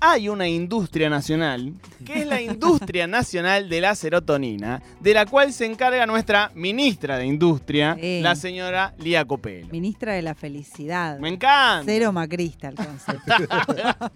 hay una industria nacional, que es la industria nacional de la serotonina, de la cual se encarga nuestra ministra de Industria, Sí. la señora Lía Copelo. Ministra de la Felicidad. Me encanta. Cero macrista el concepto.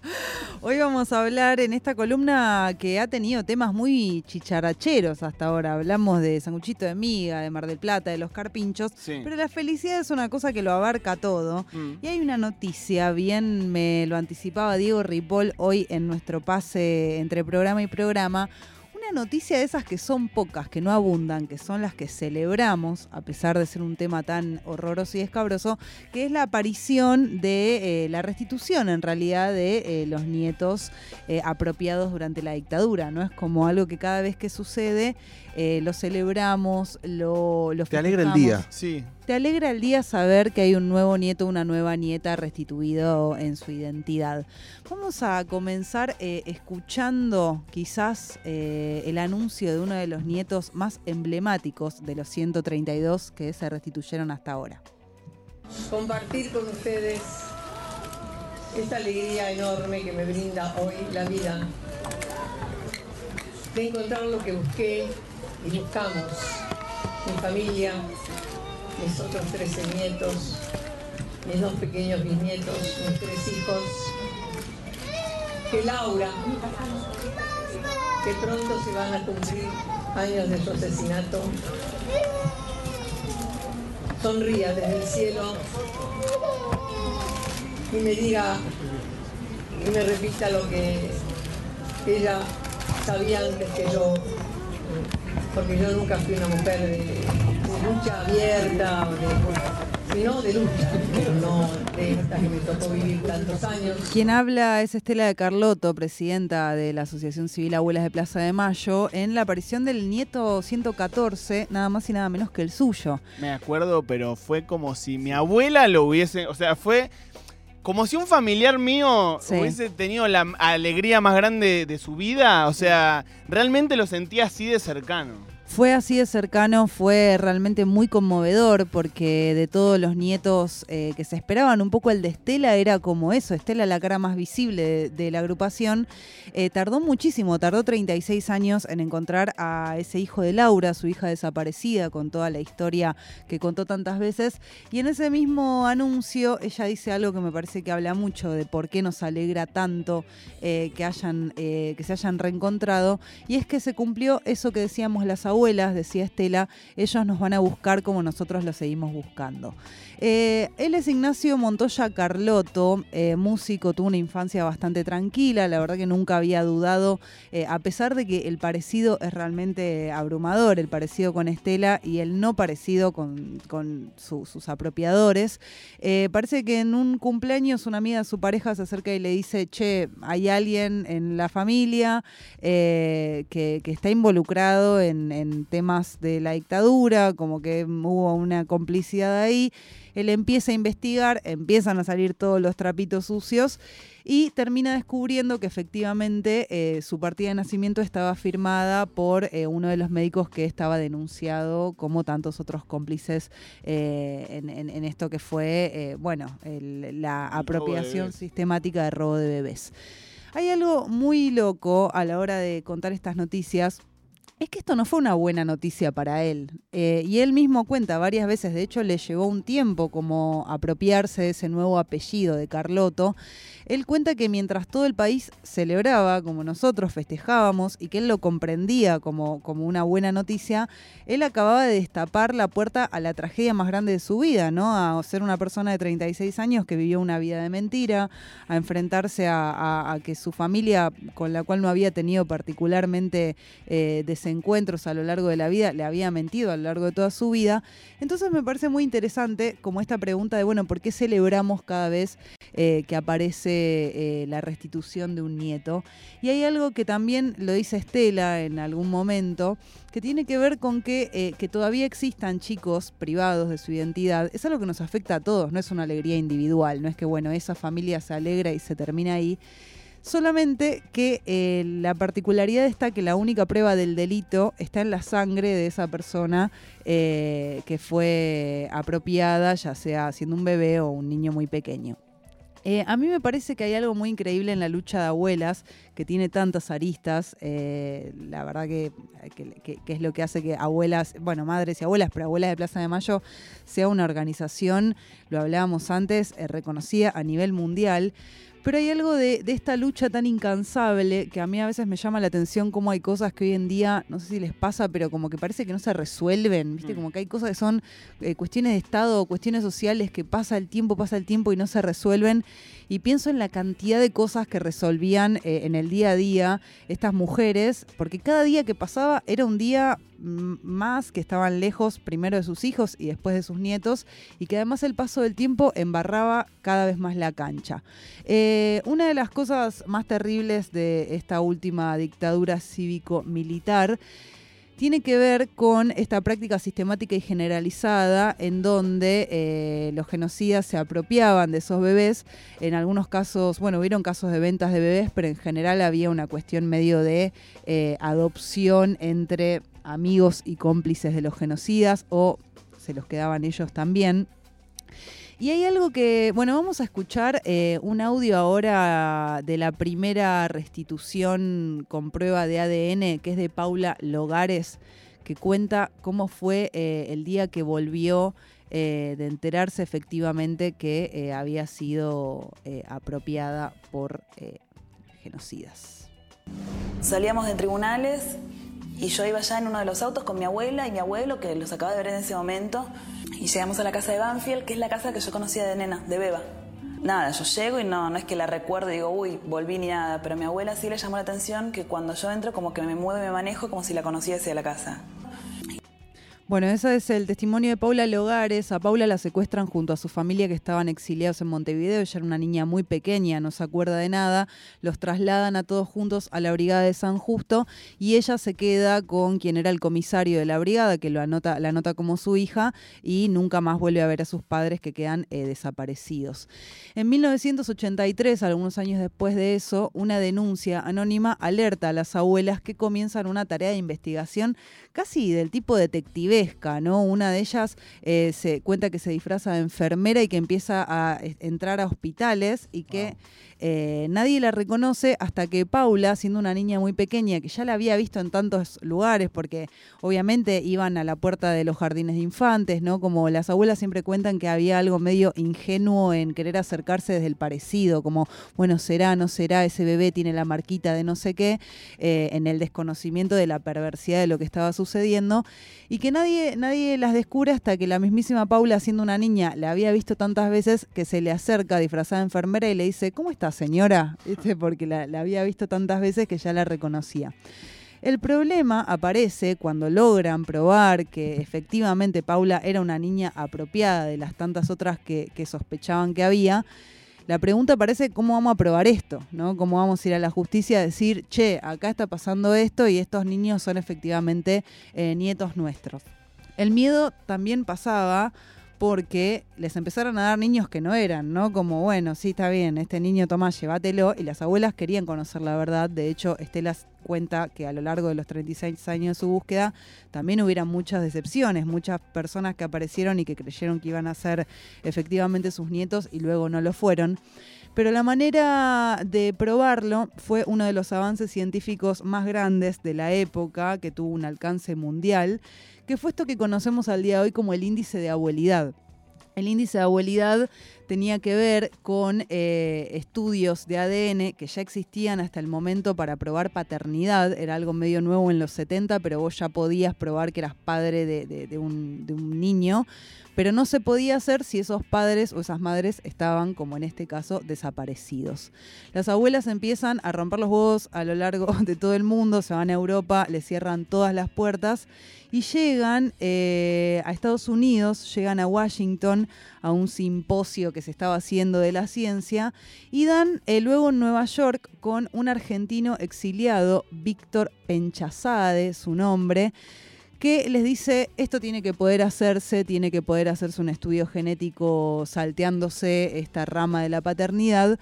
Hoy vamos a hablar en esta columna que ha tenido temas muy chicharacheros hasta ahora. Hablamos de sanguchito de miga, de Mar del Plata, de los carpinchos. Sí. Pero la felicidad es una cosa que lo abarca todo. Mm. Y hay una noticia, bien me lo anticipaba Diego Ripoll hoy en nuestro pase entre programa y programa. Una noticia de esas que son pocas, que no abundan, que son las que celebramos, a pesar de ser un tema tan horroroso y escabroso, que es la aparición de eh, la restitución, en realidad, de eh, los nietos eh, apropiados durante la dictadura. ¿no? Es como algo que cada vez que sucede eh, lo celebramos, lo, lo Te alegra el día. Sí. ¿Te alegra el día saber que hay un nuevo nieto, una nueva nieta restituido en su identidad? Vamos a comenzar eh, escuchando quizás eh, el anuncio de uno de los nietos más emblemáticos de los 132 que se restituyeron hasta ahora. compartir con ustedes esta alegría enorme que me brinda hoy la vida de encontrar lo que busqué y buscamos, mi familia, mis otros 13 nietos, mis dos pequeños bisnietos, mis tres hijos, que Laura, que pronto se van a cumplir años de su asesinato, sonría desde el cielo y me diga y me repita lo que ella sabía antes que yo, porque yo nunca fui una mujer de, de lucha abierta, de- sino de lucha, pero no de esta que me tocó vivir tantos años. Quien habla es Estela de Carlotto, presidenta de la Asociación Civil Abuelas de Plaza de Mayo, en la aparición del nieto 114, nada más y nada menos que el suyo. Me acuerdo, pero fue como si mi abuela lo hubiese. O sea, fue como si un familiar mío Sí. hubiese tenido la alegría más grande de su vida. O sea, realmente lo sentía así de cercano. Fue así de cercano, fue realmente muy conmovedor porque de todos los nietos eh, que se esperaban, un poco el de Estela era como eso, Estela la cara más visible de, la agrupación, eh, tardó muchísimo, tardó 36 años en encontrar a ese hijo de Laura, su hija desaparecida, con toda la historia que contó tantas veces, y en ese mismo anuncio ella dice algo que me parece que habla mucho de por qué nos alegra tanto eh, que, hayan, que se hayan reencontrado, y es que se cumplió eso que decíamos las abuelas, decía Estela, ellos nos van a buscar como nosotros los seguimos buscando. Eh, él es Ignacio Montoya Carlotto, eh, músico, tuvo una infancia bastante tranquila, la verdad que nunca había dudado, eh, a pesar de que el parecido es realmente abrumador, el parecido con Estela y el no parecido con, con su- sus apropiadores. Eh, parece que en un cumpleaños una amiga de su pareja se acerca y le dice, che, hay alguien en la familia que, que está involucrado en temas de la dictadura, como que hubo una complicidad ahí. Él empieza a investigar, empiezan a salir todos los trapitos sucios y termina descubriendo que efectivamente eh, su partida de nacimiento estaba firmada por eh, uno de los médicos que estaba denunciado como tantos otros cómplices eh, en, en- en esto que fue, bueno, el- la El robo de apropiación sistemática de robo de bebés. Hay algo muy loco a la hora de contar estas noticias. Es que esto no fue una buena noticia para él. Eh, y él mismo cuenta varias veces, de hecho le llevó un tiempo como apropiarse de ese nuevo apellido de Carlotto. Él cuenta que mientras todo el país celebraba, como nosotros festejábamos, y que él lo comprendía como, como una buena noticia, él acababa de destapar la puerta a la tragedia más grande de su vida, ¿no? A ser una persona de 36 años que vivió una vida de mentira, a enfrentarse a, que su familia, con la cual no había tenido particularmente eh, desencuentros a lo largo de la vida, le había mentido a lo largo de toda su vida. Entonces me parece muy interesante como esta pregunta de, bueno, ¿por qué celebramos cada vez eh, que aparece eh, la restitución de un nieto? Y hay algo que también lo dice Estela en algún momento, que tiene que ver con que, eh, que todavía existan chicos privados de su identidad. Es algo que nos afecta a todos, no es una alegría individual, no es que, bueno, esa familia se alegra y se termina ahí. Solamente que eh, la particularidad está que la única prueba del delito está en la sangre de esa persona eh, que fue apropiada, ya sea siendo un bebé o un niño muy pequeño. Eh, a mí me parece que hay algo muy increíble en la lucha de abuelas, que tiene tantas aristas. la verdad que, es lo que hace que abuelas, bueno, madres y abuelas, pero abuelas de Plaza de Mayo sea una organización, lo hablábamos antes, reconocida a nivel mundial. Pero hay algo de, de esta lucha tan incansable que a mí a veces me llama la atención cómo hay cosas que hoy en día, no sé si les pasa, pero como que parece que no se resuelven, ¿viste? Mm. Como que hay cosas que son eh, cuestiones de Estado cuestiones sociales que pasa el tiempo, pasa el tiempo y no se resuelven. Y pienso en la cantidad de cosas que resolvían eh, en el día a día estas mujeres, porque cada día que pasaba era un día más que estaban lejos primero de sus hijos y después de sus nietos, y que además el paso del tiempo embarraba cada vez más la cancha. Eh, una de las cosas más terribles de esta última dictadura cívico-militar tiene que ver con esta práctica sistemática y generalizada en donde eh, los genocidas se apropiaban de esos bebés. En algunos casos, bueno, hubieron casos de ventas de bebés, pero en general había una cuestión medio de eh, adopción entre amigos y cómplices de los genocidas o se los quedaban ellos también. Y hay algo que, bueno, vamos a escuchar eh, un audio ahora de la primera restitución con prueba de ADN, que es de Paula Logares, que cuenta cómo fue eh, el día que volvió eh, de enterarse efectivamente que había sido apropiada por genocidas. Salíamos de tribunales y yo iba ya en uno de los autos con mi abuela y mi abuelo, que los acaba de ver en ese momento. Y llegamos a la casa de Banfield, que es la casa que yo conocía de nena, de beba. Nada, yo llego y no, no es que la recuerdo y digo, uy, volví ni nada, pero a mi abuela sí le llamó la atención que cuando yo entro como que me muevo y me manejo como si la conociese de la casa. Bueno, ese es el testimonio de Paula Logares. A Paula la secuestran junto a su familia que estaban exiliados en Montevideo. Ella era una niña muy pequeña, no se acuerda de nada. Los trasladan a todos juntos a la brigada de San Justo y ella se queda con quien era el comisario de la brigada, que lo anota, la anota como su hija, y nunca más vuelve a ver a sus padres que quedan eh, desaparecidos. En 1983, algunos años después de eso, una denuncia anónima alerta a las abuelas que comienzan una tarea de investigación casi del tipo Una de ellas eh, se cuenta que se disfraza de enfermera y que empieza a eh, entrar a hospitales y que eh, nadie la reconoce hasta que Paula, siendo una niña muy pequeña, que ya la había visto en tantos lugares, porque obviamente iban a la puerta de los jardines de infantes, ¿no? Como las abuelas siempre cuentan que había algo medio ingenuo en querer acercarse desde el parecido, como, bueno, será, no será, ese bebé tiene la marquita de no sé qué, eh, en el desconocimiento de la perversidad de lo que estaba sucediendo, y que nadie, nadie las descubre hasta que la mismísima Paula, siendo una niña, la había visto tantas veces que se le acerca disfrazada de enfermera y le dice, ¿cómo está señora? ¿Viste? Porque la, había visto tantas veces que ya la reconocía. El problema aparece cuando logran probar que efectivamente Paula era una niña apropiada de las tantas otras que, que sospechaban que había. La pregunta parece cómo vamos a probar esto, ¿no? Cómo vamos a ir a la justicia a decir, che, acá está pasando esto y estos niños son efectivamente eh, nietos nuestros. El miedo también pasaba porque les empezaron a dar niños que no eran, ¿no? Como, bueno, sí, está bien, este niño, Tomás, llévatelo. Y las abuelas querían conocer la verdad. De hecho, Estela cuenta que a lo largo de los 36 años de su búsqueda también hubieran muchas decepciones, muchas personas que aparecieron y que creyeron que iban a ser efectivamente sus nietos y luego no lo fueron. Pero la manera de probarlo fue uno de los avances científicos más grandes de la época, que tuvo un alcance mundial, que fue esto que conocemos al día de hoy como el índice de abuelidad. El índice de abuelidad tenía que ver con eh, estudios de ADN que ya existían hasta el momento para probar paternidad. Era algo medio nuevo en los 70, pero vos ya podías probar que eras padre de, un, niño. Pero no se podía hacer si esos padres o esas madres estaban, como en este caso, desaparecidos. Las abuelas empiezan a romper los huevos a lo largo de todo el mundo, se van a Europa, les cierran todas las puertas y llegan eh, a Estados Unidos, llegan a Washington a un simposio que se estaba haciendo de la ciencia y dan eh, luego en Nueva York con un argentino exiliado, Víctor Penchazade, su nombre, que les dice, esto tiene que poder hacerse, tiene que poder hacerse un estudio genético salteándose esta rama de la paternidad.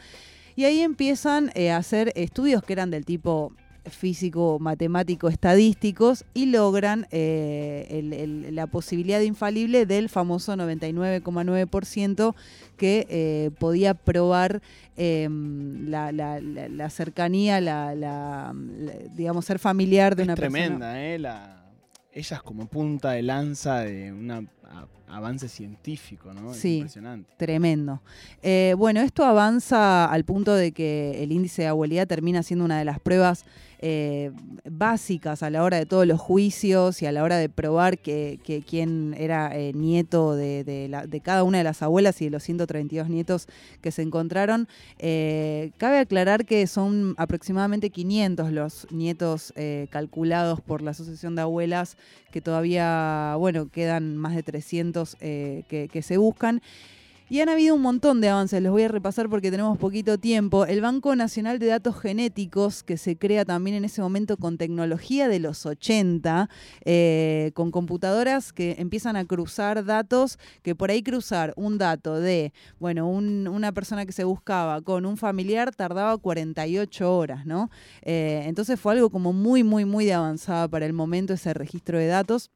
Y ahí empiezan eh, a hacer estudios que eran del tipo físico-matemático-estadísticos y logran eh, el- el- la posibilidad infalible del famoso 99,9% que eh, podía probar eh, la, la- la- la cercanía, la, digamos, ser familiar de Es una persona. tremenda, ¿eh? La... Ella es como punta de lanza de un avance científico, ¿no? Es Sí. impresionante. Tremendo. Eh, bueno, esto avanza al punto de que el índice de abuelidad termina siendo una de las pruebas eh, básicas a la hora de todos los juicios y a la hora de probar que, quién era eh, nieto de, cada una de las abuelas y de los 132 nietos que se encontraron. Eh, cabe aclarar que son aproximadamente 500 los nietos calculados por la Asociación de Abuelas que todavía, bueno, quedan más de 300 eh, que, que se buscan. Y han habido un montón de avances, los voy a repasar porque tenemos poquito tiempo. El Banco Nacional de Datos Genéticos, que se crea también en ese momento con tecnología de los 80, eh, con computadoras que empiezan a cruzar datos, que por ahí cruzar un dato de, bueno, un- una persona que se buscaba con un familiar tardaba 48 horas, ¿no? Eh, entonces fue algo como muy, muy, muy de avanzada para el momento ese registro de datos.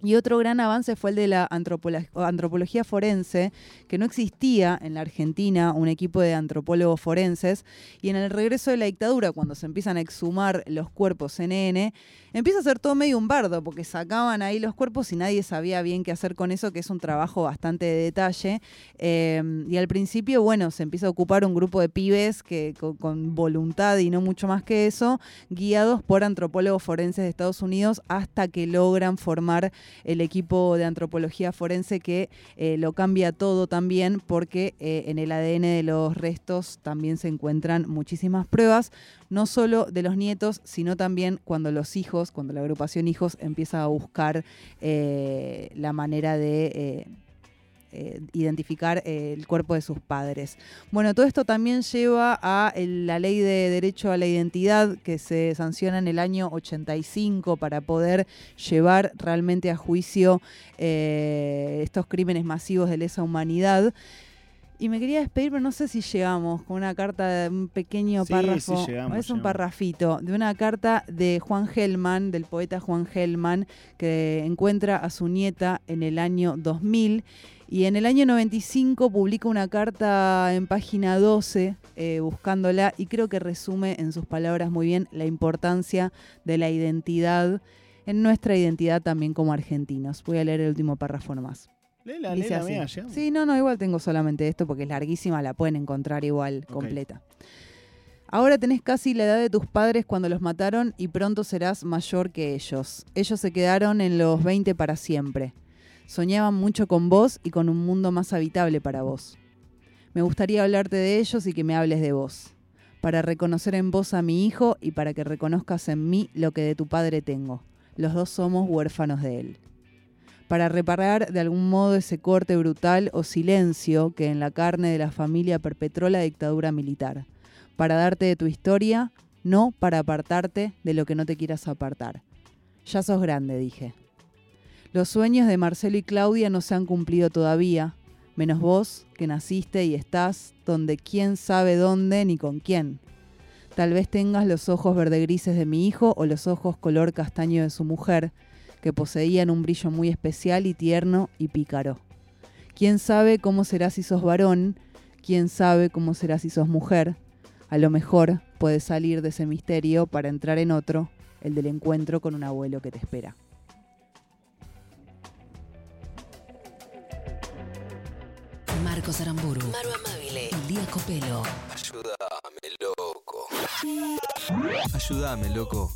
Y otro gran avance fue el de la antropología forense, que no existía en la Argentina un equipo de antropólogos forenses. Y en el regreso de la dictadura, cuando se empiezan a exhumar los cuerpos NN, empieza a ser todo medio un bardo, porque sacaban ahí los cuerpos y nadie sabía bien qué hacer con eso, que es un trabajo bastante de detalle. Eh, y al principio, bueno, se empieza a ocupar un grupo de pibes que con voluntad y no mucho más que eso, guiados por antropólogos forenses de Estados Unidos, hasta que logran formar el equipo de antropología forense que eh, lo cambia todo también porque eh, en el ADN de los restos también se encuentran muchísimas pruebas, no solo de los nietos, sino también cuando los hijos, cuando la agrupación hijos empieza a buscar eh, la manera de... eh, identificar eh, el cuerpo de sus padres. Bueno, todo esto también lleva a el- la ley de derecho a la identidad que se sanciona en el año 85 para poder llevar realmente a juicio eh, estos crímenes masivos de lesa humanidad. Y me quería despedir, pero no sé si llegamos con una carta de un pequeño Sí, párrafo. sí, llegamos, es un llegamos. parrafito de una carta de Juan Gelman, del poeta Juan Gelman, que encuentra a su nieta en el año 2000. Y en el año 95 publica una carta en página 12 eh, buscándola y creo que resume en sus palabras muy bien la importancia de la identidad en nuestra identidad también como argentinos. Voy a leer el último párrafo nomás. Léela, Dice léela, así. llegamos. Sí, no, no, igual tengo solamente esto porque es larguísima, la pueden encontrar igual completa. Ahora tenés casi la edad de tus padres cuando los mataron y pronto serás mayor que ellos. Ellos se quedaron en los 20 para siempre. Soñaban mucho con vos y con un mundo más habitable para vos. Me gustaría hablarte de ellos y que me hables de vos. Para reconocer en vos a mi hijo y para que reconozcas en mí lo que de tu padre tengo. Los dos somos huérfanos de él para reparar de algún modo ese corte brutal o silencio que en la carne de la familia perpetró la dictadura militar, para darte de tu historia, no para apartarte de lo que no te quieras apartar. Ya sos grande, dije. Los sueños de Marcelo y Claudia no se han cumplido todavía, menos vos, que naciste y estás donde quién sabe dónde ni con quién. Tal vez tengas los ojos verde grises de mi hijo o los ojos color castaño de su mujer, que poseían un brillo muy especial y tierno y pícaro. ¿Quién sabe cómo será si sos varón? ¿Quién sabe cómo será si sos mujer? A lo mejor puedes salir de ese misterio para entrar en otro, el del encuentro con un abuelo que te espera. Aramburu, Maru Amabile, Lía Copelo. Ayúdame, loco. Ayúdame, loco.